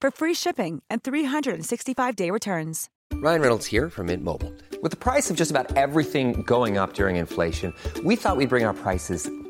for free shipping and 365-day returns. Ryan Reynolds here from Mint Mobile. With the price of just about everything going up during inflation, we thought we'd bring our prices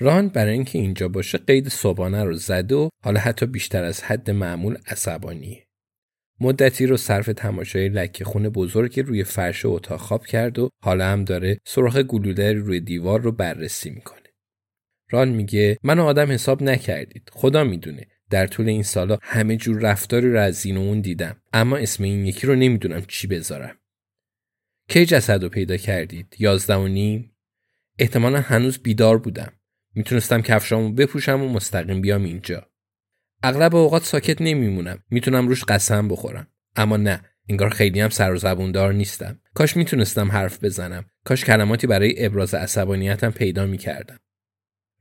ران برای اینکه اینجا باشه قید صبحانه رو زد و حالا حتی بیشتر از حد معمول عصبانیه. مدتی رو صرف تماشای لکه خون بزرگی روی فرش اتاق خواب کرد و حالا هم داره سراخ گلوله روی دیوار رو بررسی می‌کنه. ران میگه منو آدم حساب نکردید. خدا می‌دونه. در طول این سالا همه جور رفتاری رو از این و اون دیدم. اما اسم این یکی رو نمی‌دونم چی بذارم. کی جسد رو پیدا کردید؟ یازده و نیم؟ احتمالا هنوز بیدار بودم. می‌تونستم کفشامو بپوشم و مستقیم بیام اینجا. اغلب اوقات ساکت نمیمونم. می‌تونم روش قسم بخورم. اما نه. انگار خیلی هم سر و زبوندار نیستم. کاش می‌تونستم حرف بزنم. کاش کلماتی برای ابراز عصبانیتم پیدا می‌کردم.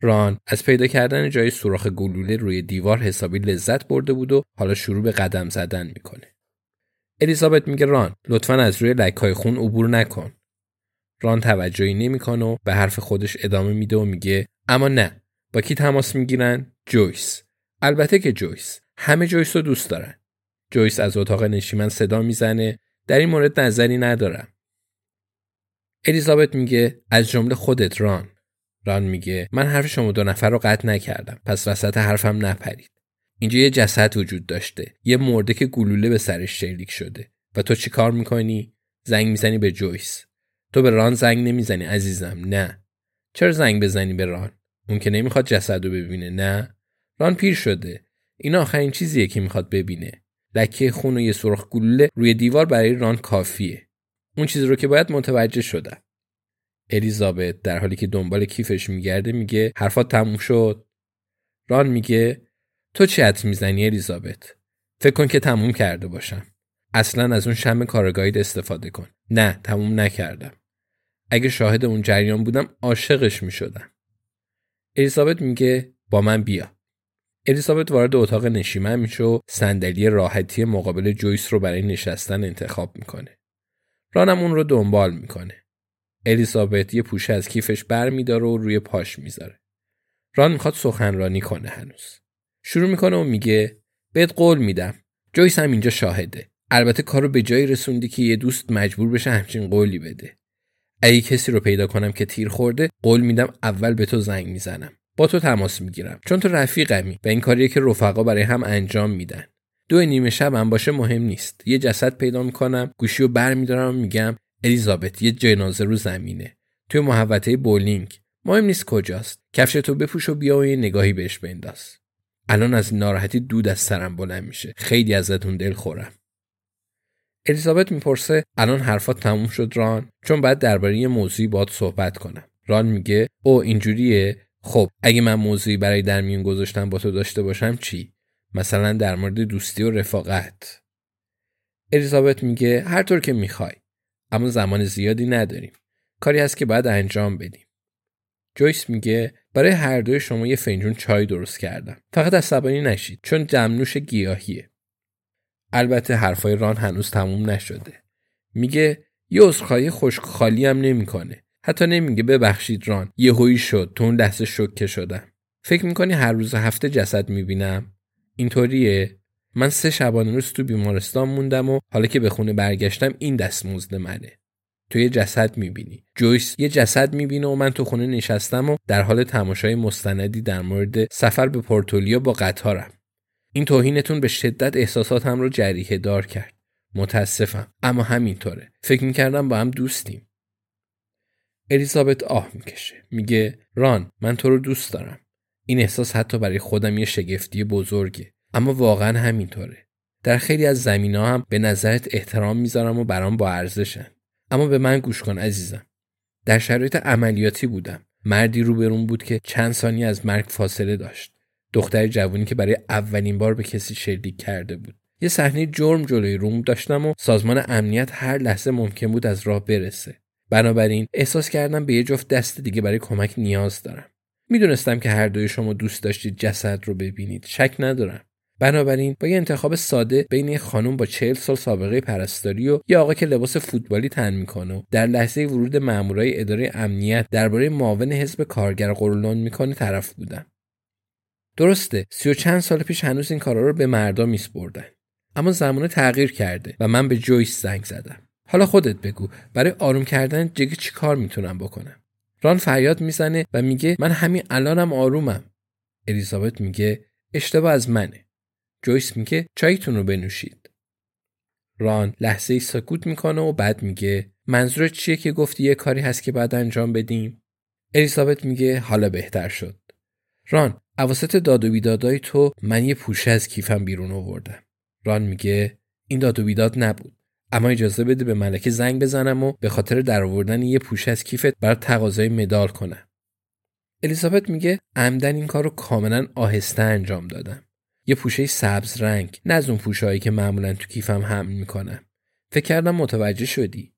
ران از پیدا کردن جای سوراخ گلوله روی دیوار حسابی لذت برده بود و حالا شروع به قدم زدن می‌کنه. الیزابت میگه ران لطفا از روی لکای خون عبور نکن. ران توجهی نمی‌کنه و به حرف خودش ادامه میده و میگه اما نه با کی تماس می‌گیرن؟ جویس. البته که جویس. همه جویس رو دوست دارن. جویس از اتاق نشیمن صدا می‌زنه. در این مورد نظری ندارم. الیزابت میگه از جمله خودت ران. ران میگه من حرف شما دو نفر رو قطع نکردم. پس وسط حرفم نپرید. اینجا یه جسد وجود داشته. یه مرده که گلوله به سرش شلیک شده. و تو چی کار می‌کنی؟ زنگ می‌زنی به جویس. تو به ران زنگ نمی‌زنی عزیزم نه. چرا زنگ بزنی به ران؟ اون که نمی‌خواد جسد رو ببینه نه. ران پیر شده. این آخرین چیزیه که می‌خواد ببینه. لکه خون و یه سرخ گلوله روی دیوار برای ران کافیه. اون چیزی رو که باید متوجه شدم. الیزابت در حالی که دنبال کیفش میگرده میگه حرفات تموم شد. ران میگه تو چی حد می‌زنی الیزابت؟ فکر کن که تموم کرده باشم. اصلا از اون شم کارگاهید استفاده کن. نه تموم نکردم. اگه شاهد اون جریان بودم عاشقش می‌شدم. الیزابت میگه با من بیا. الیزابت وارد اتاق نشیمن میشه و صندلی راحتی مقابل جویس رو برای نشستن انتخاب می‌کنه. رانم اون رو دنبال می‌کنه. الیزابت یه پوشه از کیفش بر میداره و روی پاش می‌ذاره. ران می‌خواد سخنرانی کنه هنوز. شروع می‌کنه و میگه بهت قول میدم. جویس هم اینجا شاهده. البته کارو به جایی رسوندی که یه دوست مجبور بشه همچین قولی بده. اگه کسی رو پیدا کنم که تیر خورده قول میدم اول به تو زنگ می‌زنم. با تو تماس می‌گیرم. چون تو رفیقمی و این کاریه که رفقا برای هم انجام میدن. دو نیمه شب هم باشه مهم نیست. یه جسد پیدا می‌کنم گوشی رو بر میدارم و میگم الیزابت یه جنازه رو زمینه. توی محوطه بولینگ. مهم نیست کجاست. کفش تو بپوش و بیا و یه نگاهی بهش بنداز. الان از ناراحتی دود از سرم بلند میشه. خیلی ازتون دل خورم. الیزابت می‌پرسه الان حرفات تموم شد ران؟ چون بعد درباره یه موضوعی باید صحبت کنم. ران میگه او اینجوریه. خب اگه من موضوعی برای در میون گذاشتن با تو داشته باشم چی؟ مثلا در مورد دوستی و رفاقت. الیزابت میگه هر طور که می‌خوای اما زمان زیادی نداریم. کاری هست که باید انجام بدیم. جویس میگه برای هر دوی شما یه فنجون چای درست کردم. فقط عصبانی نشید چون جمنوش گیاهیه. البته حرفای ران هنوز تموم نشده. میگه یه عذرخواهی خشک خالی هم نمی‌کنه. حتی نمیگه ببخشید ران یهویی شد تو اون لحظه شوکه شدم. فکر می‌کنی هر روز هفته جسد می‌بینم؟ اینطوریه؟ من سه شبانه روز تو بیمارستان موندم و حالا که به خونه برگشتم این دستمزد منه. تو یه جسد می‌بینی. جویس یه جسد می‌بینه و من تو خونه نشستم و در حال تماشای مستندی در مورد سفر به پورتولیا با قطارم. این توهینتون به شدت احساساتم رو جریه دار کرد. متاسفم. اما همینطوره. فکر می‌کردم با هم دوستیم. الیزابت آه می‌کشه. میگه ران من تو رو دوست دارم. این احساس حتی برای خودم یه شگفتی بزرگه. اما واقعا همینطوره. در خیلی از زمین هم به نظرت احترام می‌ذارم و برام با ارزشن. اما به من گوش کن عزیزم. در شرایط عملیاتی بودم. مردی روبرون بود که چند ثانیه از مرگ فاصله داشت. دختر جوانی که برای اولین بار به کسی شلیک کرده بود. یه صحنه جرم جلوی روم داشتم و سازمان امنیت هر لحظه ممکن بود از راه برسه. بنابراین احساس کردم به یه جفت دست دیگه برای کمک نیاز دارم. می‌دونستم که هر دوی شما دوست داشتید جسد رو ببینید. شک ندارم. بنابراین با یه انتخاب ساده بین یه خانم با چهل سال سابقه پرستاری و یه آقا که لباس فوتبالی تن می‌کنه و در لحظه ورود مامورای اداره امنیت درباره معاون حزب کارگر قرولان می‌کنه طرف بودم. درسته سی و چند سال پیش هنوز این کارا رو به مردا میسپردن. اما زمانه تغییر کرده و من به جویس زنگ زدم. حالا خودت بگو برای آروم کردن جگه چی کار می‌تونم بکنم؟ ران فریاد می‌زنه و میگه من همین الانم آرومم. الیزابت میگه اشتباه از منه. جویس میگه چایتون رو بنوشید. ران لحظه ای سکوت می‌کنه و بعد میگه منظورت چیه که گفتی یه کاری هست که بعد انجام بدیم؟ الیزابت میگه حالا بهتر شد. ران اواسط داد و بیدادای تو من یه پوشه از کیفم بیرون آوردم. ران میگه این داد و بیداد نبود. اما اجازه بده به ملکه زنگ بزنم و به خاطر درآوردن یه پوشه از کیفت بر تقاضای مدال کنم. الیزابت میگه عمدن این کار رو کاملا آهسته انجام دادم. یه پوشه سبز رنگ نه از اون پوشهایی که معمولا تو کیفم حمل می‌کنم. فکر کردم متوجه شدی.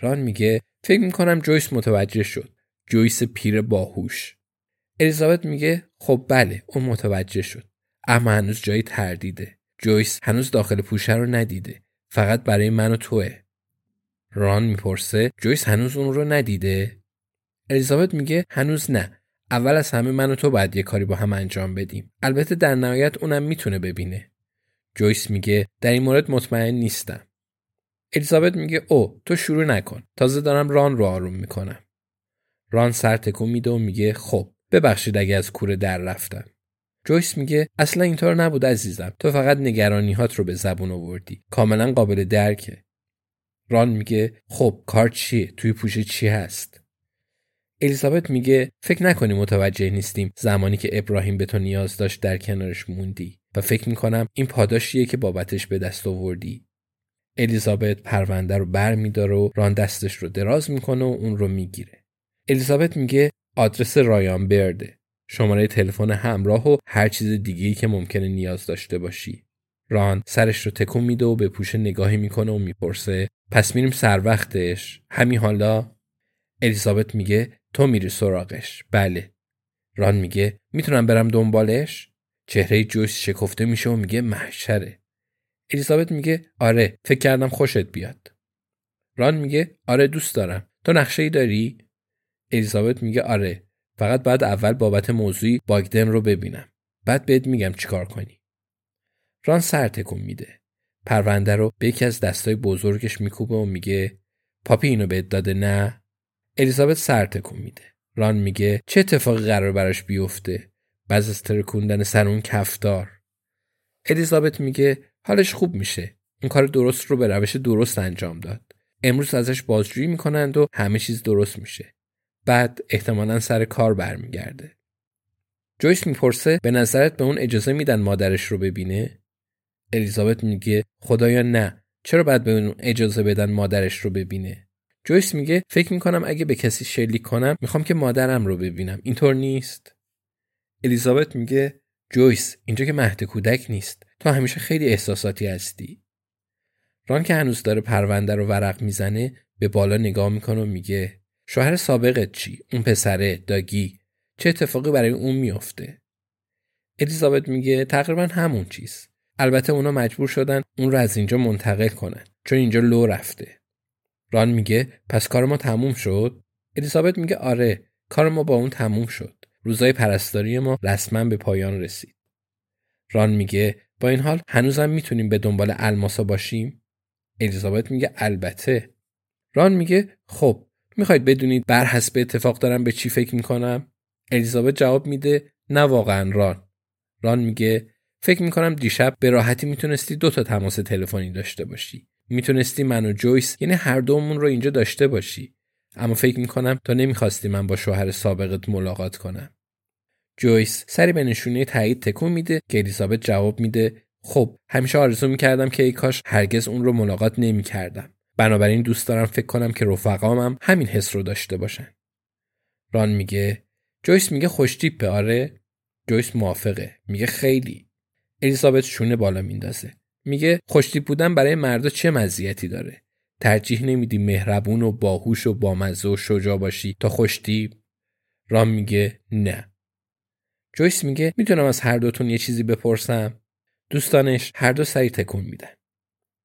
ران میگه فکر می‌کنم جویس متوجه شد. جویس پیر باهوش. الیزابت میگه خب بله اون متوجه شد. اما هنوز جایی تردیده. جویس هنوز داخل پوشه رو ندیده. فقط برای من و توه. ران می‌پرسه جویس هنوز اون رو ندیده؟ الیزابت میگه هنوز نه. اول از همه من و تو باید یه کاری با هم انجام بدیم. البته در نهایت اونم می‌تونه ببینه. جویس میگه در این مورد مطمئن نیستم. الیزابت میگه او تو شروع نکن. تازه دارم ران رو آروم می‌کنم. ران سر تکون میده و میگه خب. ببخشید اگه از کوره در رفتم. جویس میگه اصلا اینطور نبود عزیزم. تو فقط نگرانیهات رو به زبون آوردی. کاملا قابل درکه. ران میگه خب کار چیه؟ توی پوشه چی هست؟ الیزابت میگه فکر نکنی متوجه نیستیم زمانی که ابراهیم به تو نیاز داشت در کنارش موندی و فکر می‌کنم این پاداشیه که بابتش به دست آوردی. الیزابت پرونده رو بر میداره و ران دستش رو دراز می‌کنه و اون رو می‌گیره. الیزابت میگه آدرس رایان برده. شماره تلفن همراه و هر چیز دیگه‌ای که ممکنه نیاز داشته باشی. ران سرش رو تکون میده و به پوشه نگاهی می‌کنه و می‌پرسه پس میریم سر وقتش؟ همین حالا الیزابت میگه تو میری سراغش. بله. ران میگه می‌تونم برم دنبالش؟ چهره جویس شکفته میشه و میگه محشره. الیزابت میگه آره فکر کردم خوشت بیاد. ران میگه آره دوست دارم. تو نقشه ای داری؟ الیزابت میگه آره فقط بعد اول بابت موضوعی باگدن رو ببینم. بعد بهت میگم چیکار کنی. ران سر تکون میده. پرونده رو به یکی از دستای بزرگش میکوبه و میگه پاپی اینو بهت داده نه؟ الیزابت سر تکون میده. ران میگه چه اتفاقی قرار براش بیفته؟ بعد از ترکوندن سر اون کفدار الیزابت میگه حالش خوب میشه. اون کار درست رو به روش درست انجام داد. امروز ازش بازجویی می‌کنند و همه چیز درست میشه. بعد احتمالا سر کار برمیگرده. جویس می‌پرسه به نظرت به اون اجازه میدن مادرش رو ببینه؟ الیزابت میگه خدایا نه چرا باید به اون اجازه بدن مادرش رو ببینه؟ جویس میگه فکر می‌کنم اگه به کسی شلیک کنم می‌خوام که مادرم رو ببینم اینطور نیست. الیزابت میگه جویس اینجا که مهد کودک نیست تو همیشه خیلی احساساتی هستی. ران که هنوز داره پرونده رو ورق می‌زنه به بالا نگاه می‌کنه و میگه شوهر سابقت چی؟ اون پسره؟ داگی؟ چه اتفاقی برای اون میافته؟ الیزابت میگه تقریبا همون چیز. البته اونا مجبور شدن اون رو از اینجا منتقل کنن چون اینجا لو رفته. ران میگه پس کار ما تموم شد؟ الیزابت میگه آره کار ما با اون تموم شد. روزای پرستاری ما رسما به پایان رسید. ران میگه با این حال هنوزم می‌تونیم به دنبال الماسا باشیم؟ الیزابت میگه البته. ران میگه خب می‌خواید بدونید بر حسب اتفاق دارم به چی فکر می‌کنم؟ الیزابت جواب میده نه واقعا ران. ران میگه فکر می‌کنم دیشب به راحتی می‌تونستی دو تا تماس تلفنی داشته باشی. می‌تونستی من و جویس یعنی هر دومون رو اینجا داشته باشی. اما فکر می‌کنم تو نمی‌خواستی من با شوهر سابقت ملاقات کنم. جویس سری به نشونه تایید تکون میده که الیزابت جواب میده خب همیشه آرزو می‌کردم که ای کاش هرگز اون رو ملاقات نمی‌کردم. بنابراین دوست دارم فکر کنم که رفقامم همین حس رو داشته باشن. ران میگه جویس میگه خوشتیپه آره. جویس موافقه. میگه خیلی. الیزابت شونه بالا میندازه. میگه خوشتیپ بودن برای مردا چه مزیتی داره؟ ترجیح نمیدی مهربون و باهوش و بامزه و شجاع باشی تا خوشتیپ؟ رام میگه نه. جویس میگه می‌تونم از هر دوتون یه چیزی بپرسم؟ دوستانش هر دو سری تکون میدن.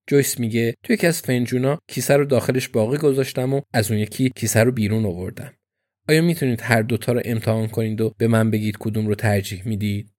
جویس میگه تو یکی از فنجونا کیسه رو داخلش باقی گذاشتم و از اون یکی کیسه رو بیرون آوردم. آیا می‌تونید هر دوتا رو امتحان کنید و به من بگید کدوم رو ترجیح می‌دید؟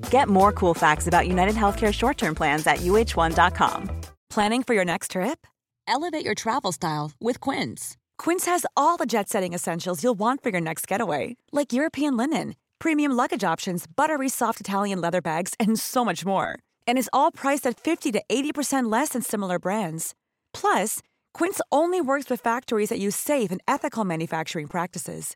Get more cool facts about United Healthcare short term plans at uh1.com. Planning for your next trip? Elevate your travel style with Quince. Quince has all the jet setting essentials you'll want for your next getaway, like European linen, premium luggage options, buttery soft Italian leather bags, and so much more. And is all priced at 50 to 80% less than similar brands. Plus, Quince only works with factories that use safe and ethical manufacturing practices.